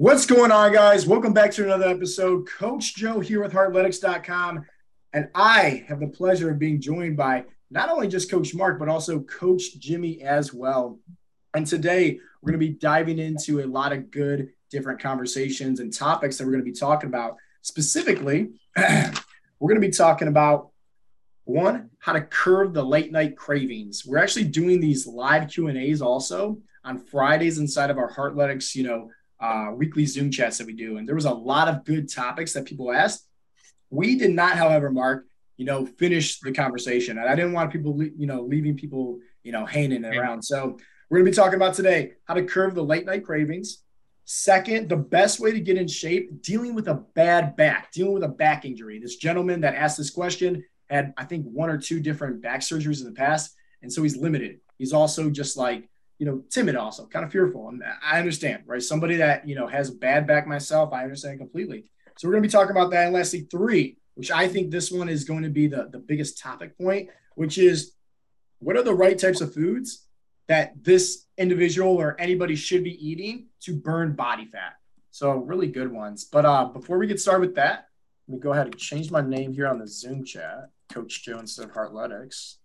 What's going on, guys? Welcome back to another episode. Coach Joe here with Heartletics.com. And I have the pleasure of being joined by not only just Coach Mark, but also Coach Jimmy as well. And today we're going to be diving into a lot of good different conversations and topics that we're going to be talking about. Specifically, we're going to be talking about one, how to curb the late night cravings. We're actually doing these live Q and A's also on Fridays inside of our Heartletics, you know, uh, weekly Zoom chats that we do. And there was a lot of good topics that people asked. We did not, however, Mark, you know, finish the conversation. And I didn't want people, you know, leaving people, you know, hanging around. So we're going to be talking about today how to curb the late night cravings. Second, the best way to get in shape, dealing with a bad back, dealing with a back injury. This gentleman that asked this question had, I think, one or two different back surgeries in the past. And so he's limited. He's also just like, you know, timid also, kind of fearful. And I understand, right? Somebody that, you know, has a bad back myself, I understand completely. So we're going to be talking about that. And lastly, three, which I think this one is going to be the, the biggest topic point, which is what are the right types of foods that this individual or anybody should be eating to burn body fat? So really good ones. But uh, before we get started with that, let me go ahead and change my name here on the Zoom chat, Coach Jones of Heartletics.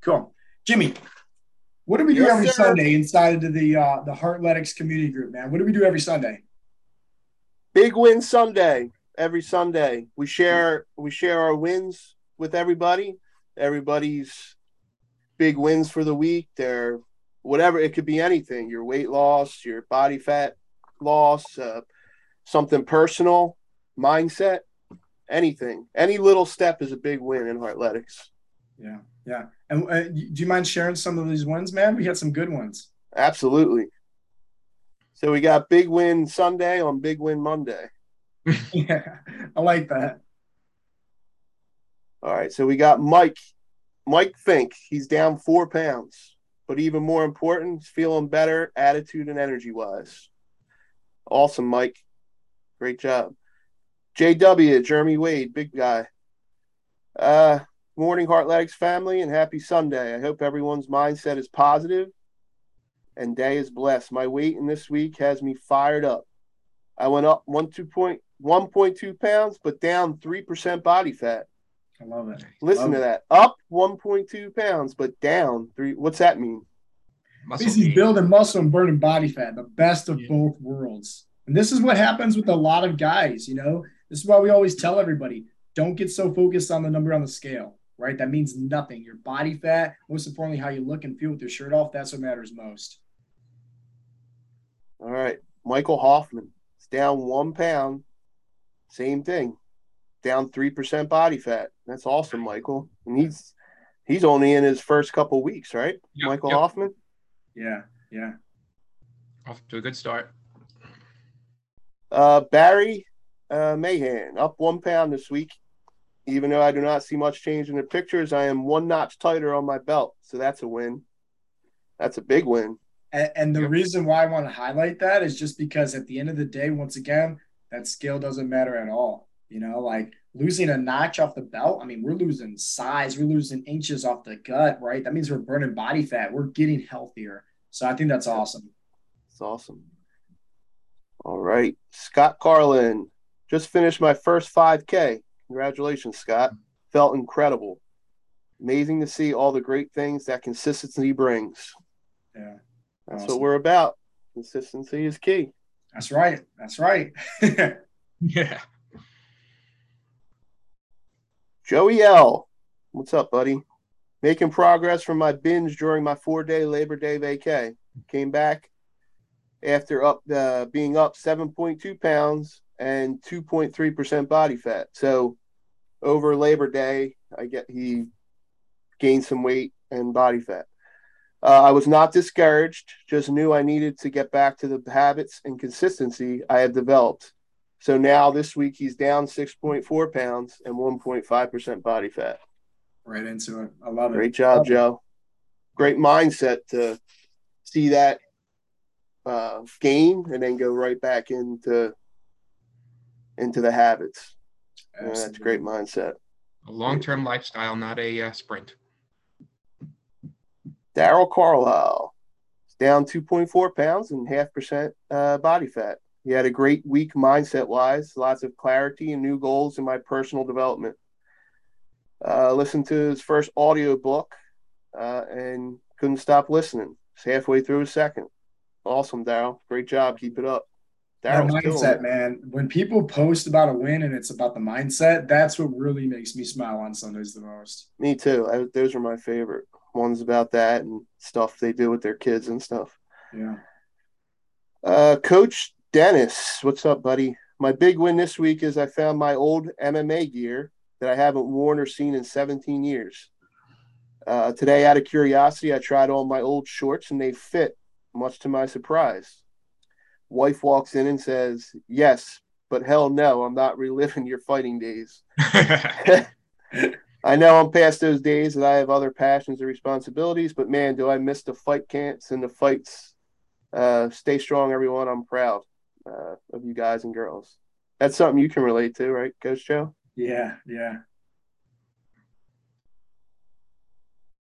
Cool. Jimmy, what do we do yes, every sir. Sunday inside of the uh, the Heartletics community group, man? What do we do every Sunday? Big win Sunday. Every Sunday, we share we share our wins with everybody. Everybody's big wins for the week. They're whatever it could be anything. Your weight loss, your body fat loss, uh, something personal, mindset, anything. Any little step is a big win in Heartletics. Yeah, yeah. And uh, do you mind sharing some of these wins, man? We had some good ones. Absolutely. So we got big win Sunday on big win Monday. yeah, I like that. All right, so we got Mike. Mike Fink. He's down four pounds, but even more important, he's feeling better, attitude and energy wise. Awesome, Mike. Great job. JW, Jeremy Wade, big guy. Uh, morning, Heartletics family, and happy Sunday. I hope everyone's mindset is positive and day is blessed. My weight in this week has me fired up. I went up one two point one point two pounds, but down three percent body fat. I love it. Listen love to it. that. Up one point two pounds, but down three. What's that mean? Basically, building muscle and burning body fat, the best of yeah. both worlds. And this is what happens with a lot of guys. You know, this is why we always tell everybody: don't get so focused on the number on the scale right? That means nothing. Your body fat, most importantly, how you look and feel with your shirt off, that's what matters most. All right. Michael Hoffman is down one pound. Same thing. Down 3% body fat. That's awesome, Michael. And he's he's only in his first couple weeks, right? Yep, Michael yep. Hoffman? Yeah, yeah. Off to a good start. Uh, Barry uh, Mahan up one pound this week. Even though I do not see much change in the pictures, I am one notch tighter on my belt. So that's a win. That's a big win. And, and the yep. reason why I want to highlight that is just because at the end of the day, once again, that scale doesn't matter at all. You know, like losing a notch off the belt. I mean, we're losing size, we're losing inches off the gut, right? That means we're burning body fat. We're getting healthier. So I think that's awesome. It's awesome. All right. Scott Carlin just finished my first 5K. Congratulations, Scott. Felt incredible. Amazing to see all the great things that consistency brings. Yeah. That's awesome. what we're about. Consistency is key. That's right. That's right. yeah. Joey L. What's up, buddy? Making progress from my binge during my four day Labor Day vacay. Came back after up uh, being up 7.2 pounds and 2.3% body fat. So over Labor Day, I get he gained some weight and body fat. Uh, I was not discouraged, just knew I needed to get back to the habits and consistency I had developed. So now this week he's down 6.4 pounds and 1.5% body fat. Right into it. I love it. Great job, Joe. Great mindset to see that uh, gain and then go right back into into the habits. Yeah, that's a great mindset. A long-term lifestyle, not a uh, sprint. Daryl Carlisle is down 2.4 pounds and half percent uh, body fat. He had a great week mindset wise, lots of clarity and new goals in my personal development. Uh, listened to his first audio book uh, and couldn't stop listening. It's halfway through his second. Awesome, Daryl. Great job. Keep it up. That mindset, man. When people post about a win and it's about the mindset, that's what really makes me smile on Sundays the most. Me too. I, those are my favorite ones about that and stuff they do with their kids and stuff. Yeah. Uh, Coach Dennis, what's up, buddy? My big win this week is I found my old MMA gear that I haven't worn or seen in 17 years. Uh, today, out of curiosity, I tried on my old shorts and they fit, much to my surprise. Wife walks in and says, Yes, but hell no, I'm not reliving your fighting days. I know I'm past those days and I have other passions and responsibilities, but man, do I miss the fight camps and the fights. Uh, stay strong, everyone. I'm proud uh, of you guys and girls. That's something you can relate to, right, Coach Joe? Yeah, yeah.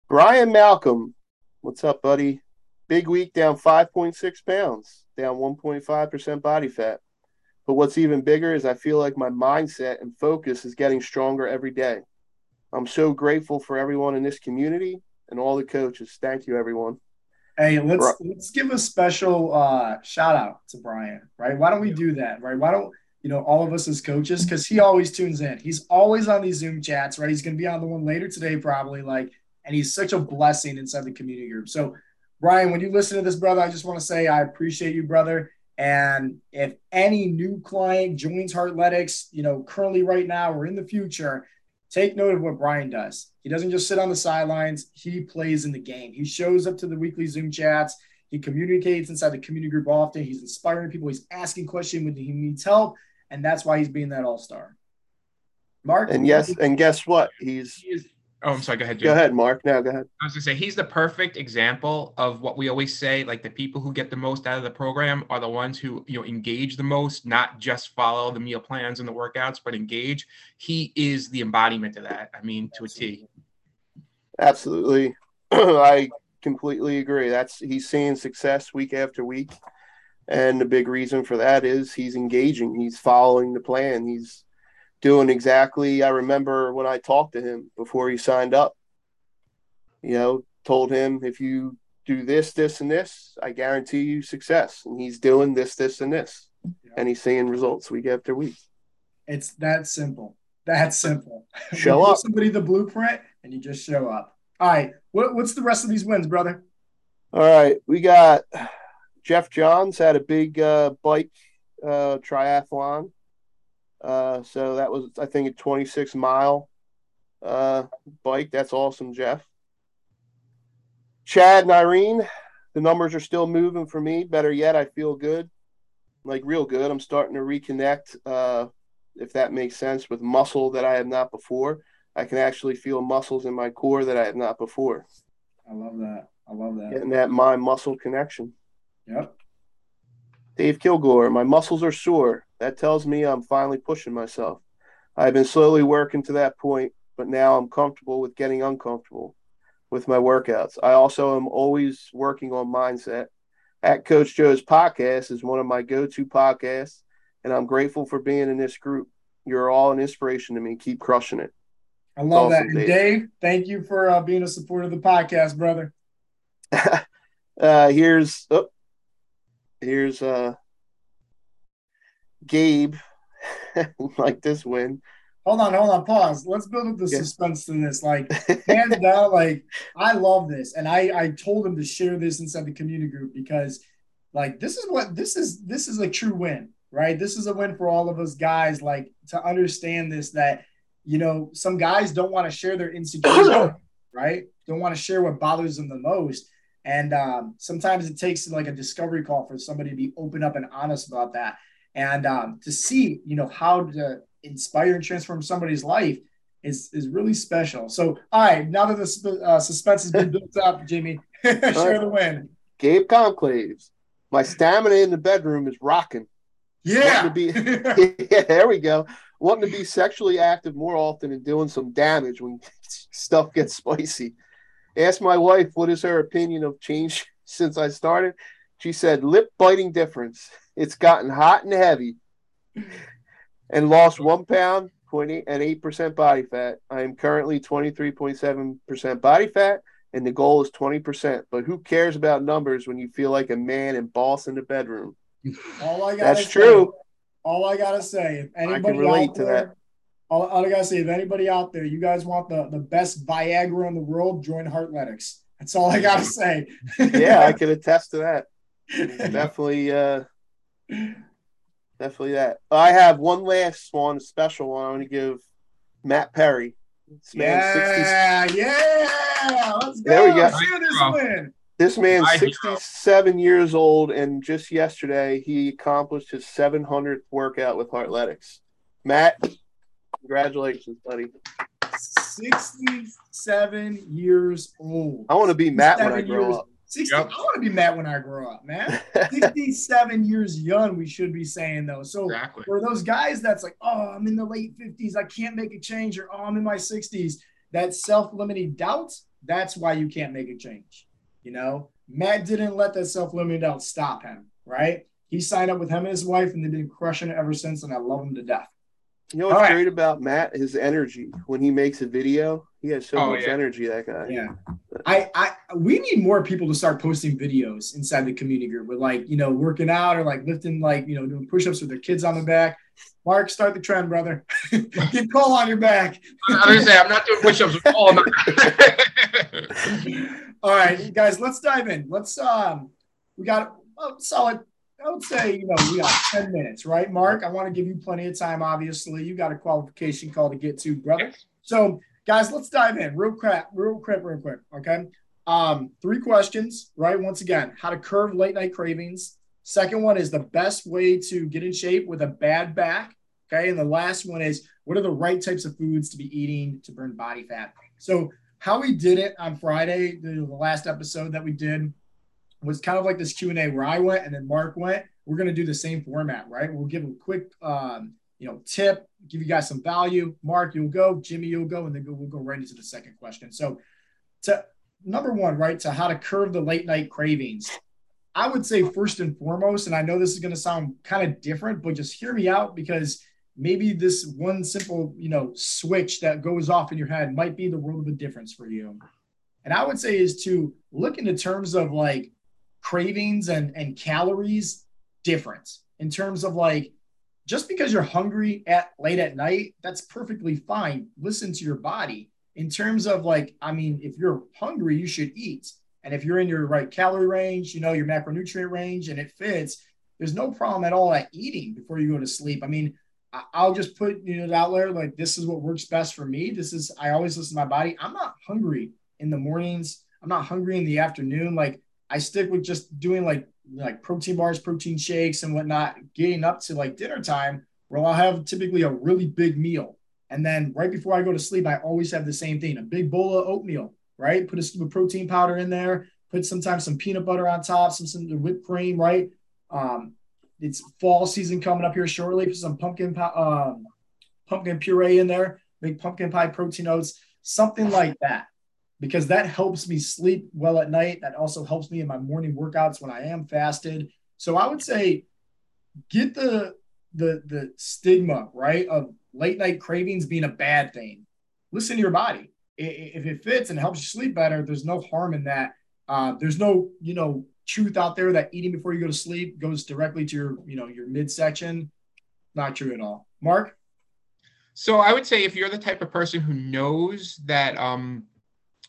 Brian Malcolm, what's up, buddy? Big week down 5.6 pounds, down 1.5% body fat. But what's even bigger is I feel like my mindset and focus is getting stronger every day. I'm so grateful for everyone in this community and all the coaches. Thank you, everyone. Hey, let's let's give a special uh, shout out to Brian, right? Why don't we do that, right? Why don't you know all of us as coaches because he always tunes in. He's always on these Zoom chats, right? He's going to be on the one later today, probably. Like, and he's such a blessing inside the community group. So, Brian, when you listen to this, brother, I just want to say I appreciate you, brother. And if any new client joins Heartletics, you know, currently right now or in the future, take note of what Brian does. He doesn't just sit on the sidelines, he plays in the game. He shows up to the weekly Zoom chats. He communicates inside the community group often. He's inspiring people. He's asking questions when he needs help. And that's why he's being that all star. Mark? And yes, and guess what? He's. He is, oh, I'm sorry. Go ahead. Jim. Go ahead, Mark. Now, go ahead. I was going to say, he's the perfect example of what we always say like, the people who get the most out of the program are the ones who, you know, engage the most, not just follow the meal plans and the workouts, but engage. He is the embodiment of that. I mean, to a T. Absolutely. I completely agree. That's he's seeing success week after week. And the big reason for that is he's engaging, he's following the plan, he's doing exactly. I remember when I talked to him before he signed up, you know, told him if you do this, this, and this, I guarantee you success. And he's doing this, this, and this. Yeah. And he's seeing results week after week. It's that simple. That's simple. Show up. Somebody the blueprint and you just show up. All right. What, what's the rest of these wins, brother? All right. We got Jeff Johns had a big uh, bike uh, triathlon. Uh, so that was, I think, a 26 mile uh, bike. That's awesome, Jeff. Chad and Irene, the numbers are still moving for me. Better yet, I feel good, like real good. I'm starting to reconnect, uh, if that makes sense, with muscle that I have not before. I can actually feel muscles in my core that I have not before. I love that. I love that. Getting that mind muscle connection. Yep. Dave Kilgore, my muscles are sore. That tells me I'm finally pushing myself. I've been slowly working to that point, but now I'm comfortable with getting uncomfortable with my workouts. I also am always working on mindset. At Coach Joe's podcast is one of my go to podcasts, and I'm grateful for being in this group. You're all an inspiration to me. Keep crushing it. I love awesome, that. Dave. Dave. thank you for uh, being a supporter of the podcast, brother. uh, here's oh, here's uh Gabe like this win. Hold on, hold on, pause. Let's build up the yeah. suspense to this. Like, hands down, like I love this, and I I told him to share this inside the community group because, like, this is what this is. This is a true win, right? This is a win for all of us guys. Like to understand this that you know some guys don't want to share their insecurities, right? Don't want to share what bothers them the most. And um, sometimes it takes like a discovery call for somebody to be open up and honest about that. And um, to see, you know, how to inspire and transform somebody's life is is really special. So, all right, now that the uh, suspense has been built up, Jimmy, share right. the win. Gabe Conclaves. My stamina in the bedroom is rocking. Yeah. To be, yeah, there we go. Wanting to be sexually active more often and doing some damage when stuff gets spicy asked my wife what is her opinion of change since I started. She said lip biting difference. it's gotten hot and heavy and lost one pound, 20 and 8% body fat. I am currently 23.7% body fat, and the goal is 20%. But who cares about numbers when you feel like a man and boss in the bedroom? All I gotta That's say, true. All I gotta say, if I anybody can relate out to that. All, all I gotta say, if anybody out there, you guys want the, the best Viagra in the world, join Heartletics. That's all I gotta say. Yeah, I can attest to that. Definitely, uh, definitely that. I have one last one, special one. I want to give Matt Perry. This man's 60, yeah, yeah. Let's go. There we go. Share this Bro. win. This man's 67 years old, and just yesterday he accomplished his 700th workout with Heartletics. Matt, congratulations, buddy. 67 years old. I want to be Matt when I grow years- up. 60, Yep. I want to be Matt when I grow up, man. 67 years young, we should be saying though. So Exactly. for those guys that's like, oh, I'm in the late 50s, I can't make a change, or oh, I'm in my 60s, that self-limiting doubt, that's why you can't make a change. You know, Matt didn't let that self-limiting doubt stop him, right? He signed up with him and his wife, and they've been crushing it ever since, and I love them to death. You know what's All right. great about Matt? His energy. When he makes a video, he has so Oh, much yeah. energy. That guy. Yeah. I, I we need more people to start posting videos inside the community group with like, you know, working out or like lifting like, you know, doing push-ups with their kids on the back. Mark, start the trend, brother. Get Cole on your back. I was gonna say I'm not doing push-ups with all of All right, guys, let's dive in. Let's um we got a solid, I would say, you know, we got 10 minutes, right? Mark, I want to give you plenty of time, obviously. You got a qualification call to get to, brother. So, guys, let's dive in real quick, real quick, real quick. Okay. Um, three questions, right? Once again, how to curve late night cravings. Second one is the best way to get in shape with a bad back. Okay. And the last one is what are the right types of foods to be eating to burn body fat? So, how we did it on Friday, the last episode that we did was kind of like this Q&A where I went and then Mark went. We're going to do the same format, right? We'll give a quick, um, you know, tip, give you guys some value. Mark, you'll go. Jimmy, you'll go. And then we'll go right into the second question. So to number one, right, to how to curb the late night cravings. I would say first and foremost, and I know this is going to sound kind of different, but just hear me out because maybe this one simple, you know, switch that goes off in your head might be the world of a difference for you. And I would say is to look into terms of like cravings and and calories different in terms of like just because you're hungry at late at night, that's perfectly fine. Listen to your body in terms of like, I mean, if you're hungry, you should eat. And if you're in your right calorie range, you know, your macronutrient range and it fits, there's no problem at all at eating before you go to sleep. I mean, I'll just put you know out there like this is what works best for me. This is I always listen to my body. I'm not hungry in the mornings. I'm not hungry in the afternoon. Like I stick with just doing like like protein bars, protein shakes, and whatnot, getting up to like dinner time where I'll have typically a really big meal. And then right before I go to sleep, I always have the same thing a big bowl of oatmeal, right? Put a scoop of protein powder in there, put sometimes some peanut butter on top, some, some whipped cream, right? Um, it's fall season coming up here shortly. Put some pumpkin um, pumpkin puree in there, make pumpkin pie protein oats, something like that because that helps me sleep well at night. That also helps me in my morning workouts when I am fasted. So I would say get the the the stigma right of late night cravings being a bad thing. Listen to your body. If it fits and helps you sleep better, there's no harm in that. Uh, there's no you know truth out there that eating before you go to sleep goes directly to your you know your midsection. Not true at all. Mark. So I would say if you're the type of person who knows that um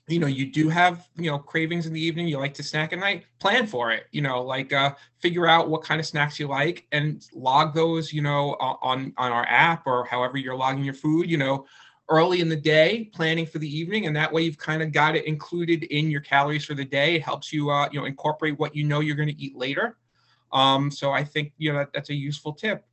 you know you do have you know cravings in the evening you like to snack at night plan for it you know like uh figure out what kind of snacks you like and log those you know on on our app or however you're logging your food you know early in the day planning for the evening and that way you've kind of got it included in your calories for the day. It helps you uh you know incorporate what you know you're going to eat later. Um so i think you know that, that's a useful tip.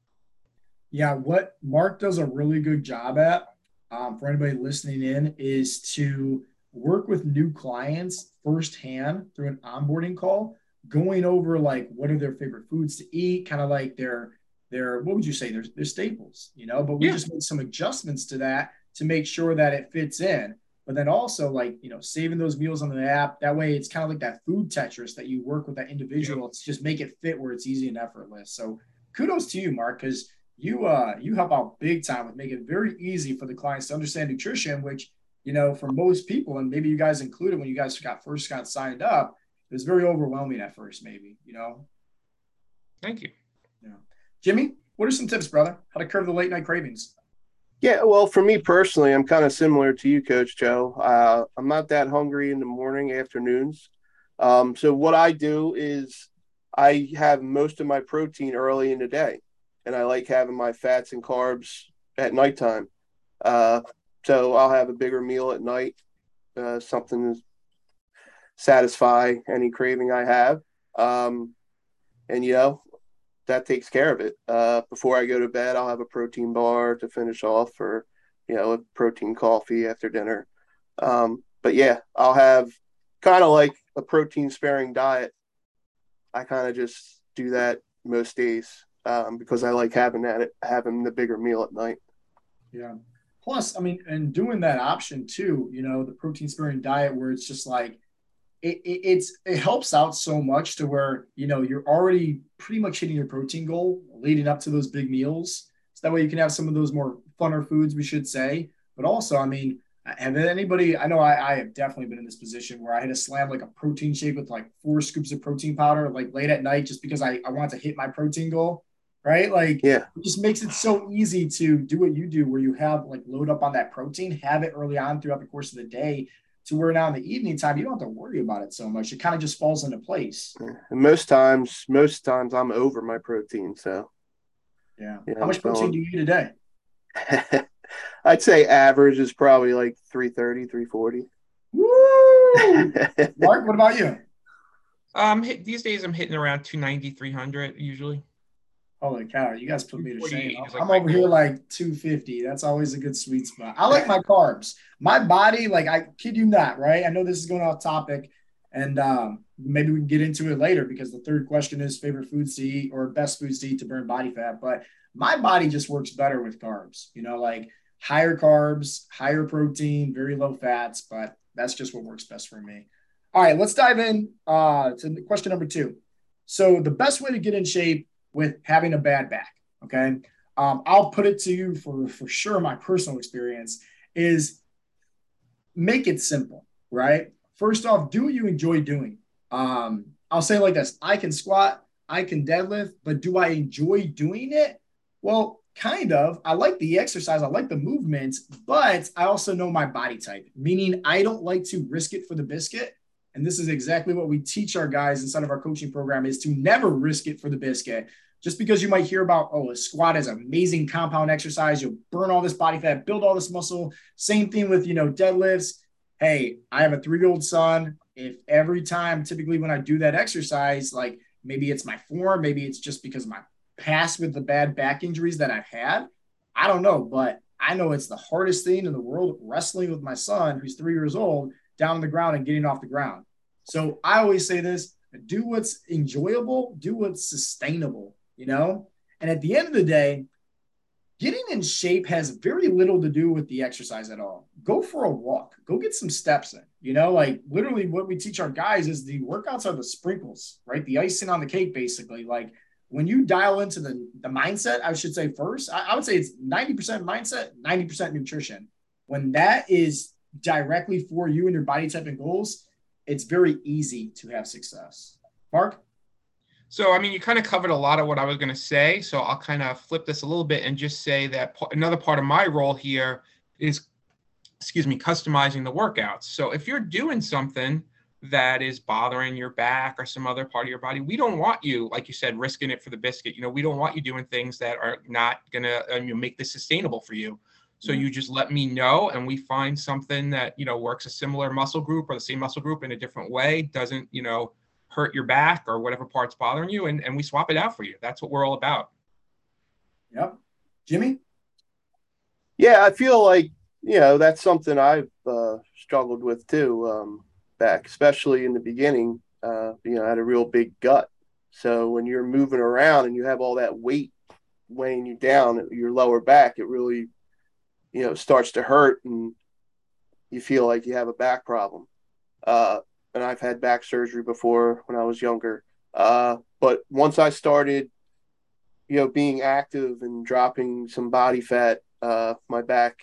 Yeah, what Mark does a really good job at um, for anybody listening in is to work with new clients firsthand through an onboarding call, going over like what are their favorite foods to eat, kind of like their their what would you say their their staples, you know. But we Yeah. just make some adjustments to that to make sure that it fits in. but then also like you know saving those meals on the app that way it's kind of like that food tetris that you work with that individual it's just make it fit where it's easy and effortless so kudos to you mark because you uh you help out big time with making it very easy for the clients to understand nutrition which you know for most people and maybe you guys included when you guys got first got signed up it was very overwhelming at first maybe you know thank you yeah jimmy what are some tips brother how to curb the late night cravings yeah, well, for me personally, I'm kind of similar to you, Coach Joe. Uh, I'm not that hungry in the morning, afternoons. Um, so what I do is I have most of my protein early in the day, and I like having my fats and carbs at nighttime. Uh, so I'll have a bigger meal at night, uh, something to satisfy any craving I have. Um, and you know, that takes care of it. Uh, before I go to bed, I'll have a protein bar to finish off, or you know, a protein coffee after dinner. Um, but yeah, I'll have kind of like a protein sparing diet. I kind of just do that most days um, because I like having that having the bigger meal at night. Yeah. Plus, I mean, and doing that option too, you know, the protein sparing diet where it's just like it, it, it's it helps out so much to where you know you're already pretty much hitting your protein goal leading up to those big meals. So that way you can have some of those more funner foods, we should say. But also, I mean, have anybody? I know I, I have definitely been in this position where I had to slam like a protein shake with like four scoops of protein powder like late at night just because I I want to hit my protein goal. Right, like yeah, it just makes it so easy to do what you do, where you have like load up on that protein, have it early on throughout the course of the day, to where now in the evening time you don't have to worry about it so much. It kind of just falls into place. And most times, most times I'm over my protein. So yeah. You know, How much protein do you eat a day? I'd say average is probably like 330, 340. Woo! Mark, what about you? Um, these days I'm hitting around 290, 300 usually. Holy cow, you guys put me to shame. I'm, like I'm over here like 250. That's always a good sweet spot. I like my carbs. My body, like I kid you not, right? I know this is going off topic, and um, maybe we can get into it later because the third question is favorite foods to eat or best foods to eat to burn body fat. But my body just works better with carbs, you know, like higher carbs, higher protein, very low fats, but that's just what works best for me. All right, let's dive in uh, to question number two. So, the best way to get in shape with having a bad back. Okay. Um, I'll put it to you for, for sure. My personal experience is make it simple, right? First off, do what you enjoy doing. Um, I'll say like this I can squat, I can deadlift, but do I enjoy doing it? Well, kind of. I like the exercise, I like the movements, but I also know my body type, meaning I don't like to risk it for the biscuit. And this is exactly what we teach our guys inside of our coaching program is to never risk it for the biscuit just because you might hear about, oh, a squat is amazing compound exercise, you'll burn all this body fat, build all this muscle. Same thing with, you know, deadlifts. Hey, I have a three year old son. If every time, typically when I do that exercise, like maybe it's my form, maybe it's just because my past with the bad back injuries that I've had, I don't know, but I know it's the hardest thing in the world wrestling with my son who's three years old down on the ground and getting off the ground. So I always say this do what's enjoyable, do what's sustainable you know? And at the end of the day, getting in shape has very little to do with the exercise at all. Go for a walk, go get some steps in. You know, like literally what we teach our guys is the workouts are the sprinkles, right? The icing on the cake, basically. Like when you dial into the, the mindset, I should say first, I, I would say it's 90% mindset, 90% nutrition. When that is directly for you and your body type and goals, it's very easy to have success. Mark? So, I mean, you kind of covered a lot of what I was going to say. So, I'll kind of flip this a little bit and just say that another part of my role here is, excuse me, customizing the workouts. So, if you're doing something that is bothering your back or some other part of your body, we don't want you, like you said, risking it for the biscuit. You know, we don't want you doing things that are not going to um, make this sustainable for you. So you just let me know, and we find something that you know works a similar muscle group or the same muscle group in a different way. Doesn't you know hurt your back or whatever part's bothering you, and, and we swap it out for you. That's what we're all about. Yep. Jimmy? Yeah, I feel like, you know, that's something I've uh, struggled with too, um, back, especially in the beginning. Uh, you know, I had a real big gut. So when you're moving around and you have all that weight weighing you down, your lower back, it really, you know, starts to hurt. And you feel like you have a back problem. Uh, and I've had back surgery before when I was younger. Uh, but once I started, you know, being active and dropping some body fat, uh, my back,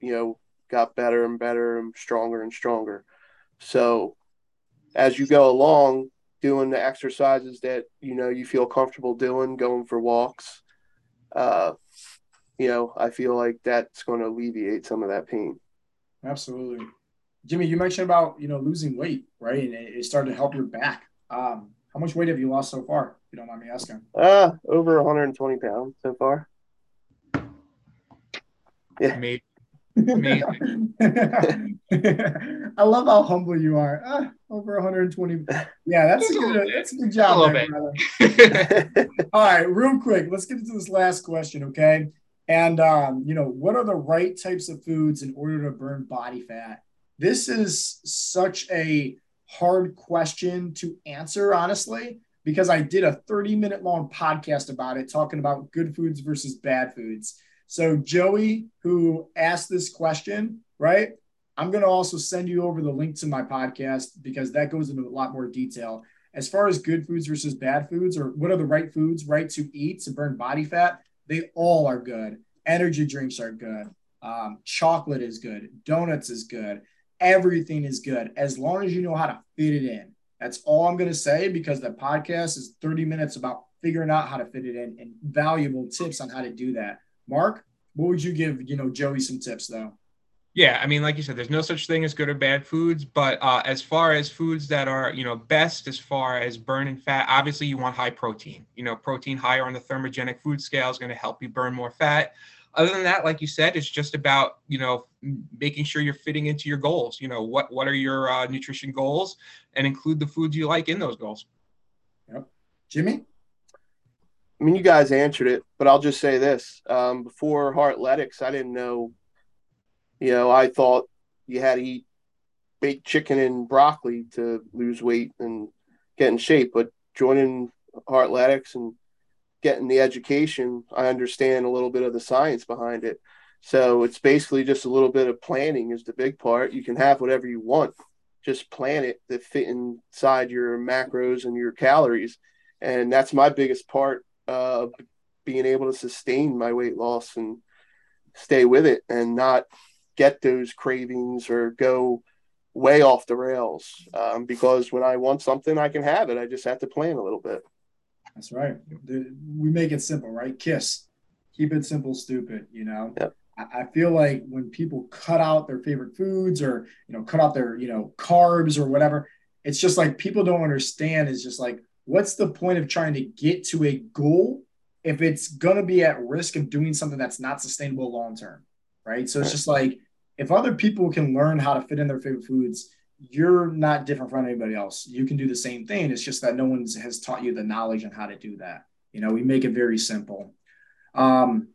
you know, got better and better and stronger and stronger. So as you go along, doing the exercises that you know you feel comfortable doing, going for walks, uh, you know, I feel like that's going to alleviate some of that pain. Absolutely. Jimmy, you mentioned about you know losing weight, right? And it, it started to help your back. Um, how much weight have you lost so far? If you don't mind me asking. Uh, over 120 pounds so far. Yeah. Maybe. Amazing. I love how humble you are. Ah, over 120. Yeah, that's a good. That's a good job, there, brother. All right, real quick, let's get into this last question, okay? And um, you know, what are the right types of foods in order to burn body fat? This is such a hard question to answer, honestly, because I did a 30 minute long podcast about it, talking about good foods versus bad foods. So, Joey, who asked this question, right? I'm going to also send you over the link to my podcast because that goes into a lot more detail. As far as good foods versus bad foods, or what are the right foods, right, to eat to burn body fat, they all are good. Energy drinks are good. Um, chocolate is good. Donuts is good. Everything is good as long as you know how to fit it in. That's all I'm going to say because the podcast is 30 minutes about figuring out how to fit it in and valuable tips on how to do that. Mark, what would you give, you know, Joey some tips though? Yeah, I mean, like you said, there's no such thing as good or bad foods, but uh, as far as foods that are, you know, best as far as burning fat, obviously you want high protein. You know, protein higher on the thermogenic food scale is going to help you burn more fat. Other than that, like you said, it's just about you know making sure you're fitting into your goals. You know, what what are your uh, nutrition goals, and include the foods you like in those goals. Yep, Jimmy. I mean, you guys answered it, but I'll just say this: um, before Heartletics, I didn't know. You know, I thought you had to eat baked chicken and broccoli to lose weight and get in shape, but joining Heartletics and getting the education, I understand a little bit of the science behind it. So it's basically just a little bit of planning is the big part. You can have whatever you want, just plan it to fit inside your macros and your calories. And that's my biggest part of being able to sustain my weight loss and stay with it and not get those cravings or go way off the rails. Um, because when I want something, I can have it. I just have to plan a little bit. That's right. We make it simple, right? Kiss. Keep it simple, stupid, you know? Yep. I feel like when people cut out their favorite foods or, you know, cut out their, you know, carbs or whatever, it's just like people don't understand is just like, what's the point of trying to get to a goal if it's going to be at risk of doing something that's not sustainable long term? Right. So it's just like, if other people can learn how to fit in their favorite foods, you're not different from anybody else. You can do the same thing. It's just that no one has taught you the knowledge on how to do that. You know, we make it very simple. Um,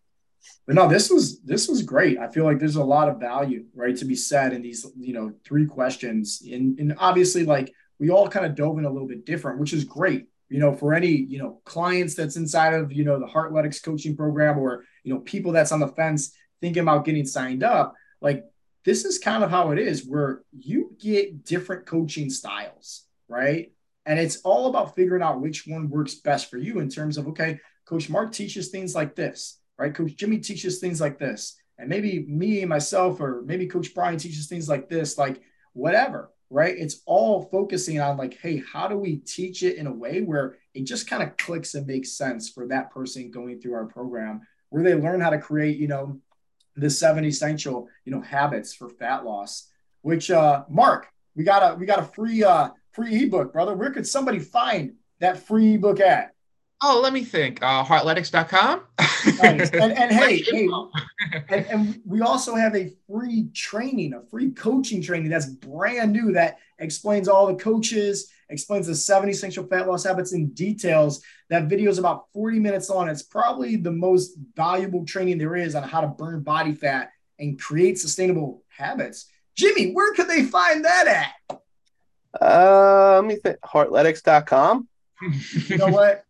but no, this was this was great. I feel like there's a lot of value, right, to be said in these, you know, three questions. And, and obviously, like we all kind of dove in a little bit different, which is great. You know, for any you know clients that's inside of you know the Heartletics coaching program, or you know people that's on the fence thinking about getting signed up, like this is kind of how it is where you get different coaching styles, right? And it's all about figuring out which one works best for you in terms of, okay, Coach Mark teaches things like this, right? Coach Jimmy teaches things like this. And maybe me myself, or maybe Coach Brian teaches things like this, like whatever, right? It's all focusing on like, hey, how do we teach it in a way where it just kind of clicks and makes sense for that person going through our program, where they learn how to create, you know, the seven essential, you know, habits for fat loss. Which uh Mark, we got a we got a free uh free ebook, brother. Where could somebody find that free ebook at? Oh, let me think. Uh, heartletics.com. nice. And, and hey, hey and, and, we also have a free training, a free coaching training that's brand new that explains all the coaches, explains the seven essential fat loss habits in details. That video is about 40 minutes long. It's probably the most valuable training there is on how to burn body fat and create sustainable habits. Jimmy, where could they find that at? Uh, let me think. Heartletics.com. you know what?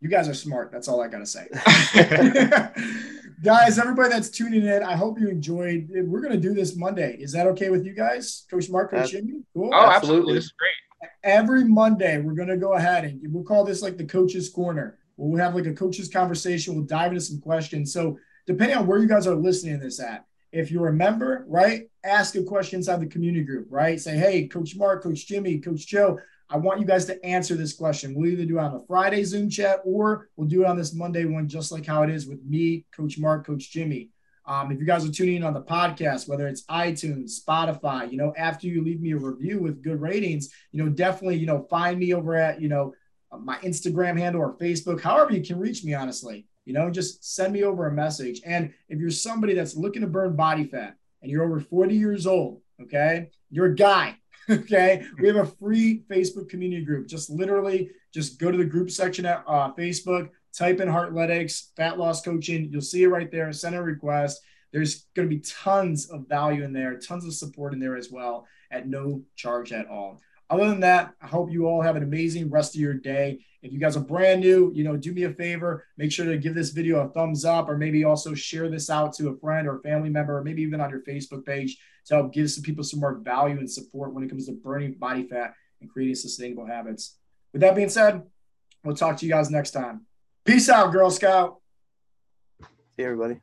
You guys are smart. That's all I got to say. guys, everybody that's tuning in, I hope you enjoyed. We're going to do this Monday. Is that okay with you guys, Coach Mark, Coach Jimmy? Cool. Oh, absolutely. absolutely. This is great. Every Monday, we're going to go ahead and we'll call this like the coach's corner. We'll have like a coach's conversation. We'll dive into some questions. So, depending on where you guys are listening to this at, if you're a member, right, ask a question inside the community group, right? Say, hey, Coach Mark, Coach Jimmy, Coach Joe, I want you guys to answer this question. We'll either do it on the Friday Zoom chat or we'll do it on this Monday one, just like how it is with me, Coach Mark, Coach Jimmy. Um, if you guys are tuning in on the podcast, whether it's iTunes, Spotify, you know, after you leave me a review with good ratings, you know, definitely, you know, find me over at, you know, my Instagram handle or Facebook, however you can reach me, honestly, you know, just send me over a message. And if you're somebody that's looking to burn body fat and you're over 40 years old, okay, you're a guy, okay? We have a free facebook community group. Just literally just go to the group section at uh, facebook type in heartletics fat loss coaching. You'll see it right there send a request. There's going to be tons of value in there tons of support in there as well at no charge at all. Other than that i hope you all have an amazing rest of your day. If you guys are brand new you know do me a favor. Make sure to give this video a thumbs up or maybe also share this out to a friend or family member or maybe even on your facebook page to help give some people some more value and support when it comes to burning body fat and creating sustainable habits. With that being said, we'll talk to you guys next time. Peace out, Girl Scout. See everybody.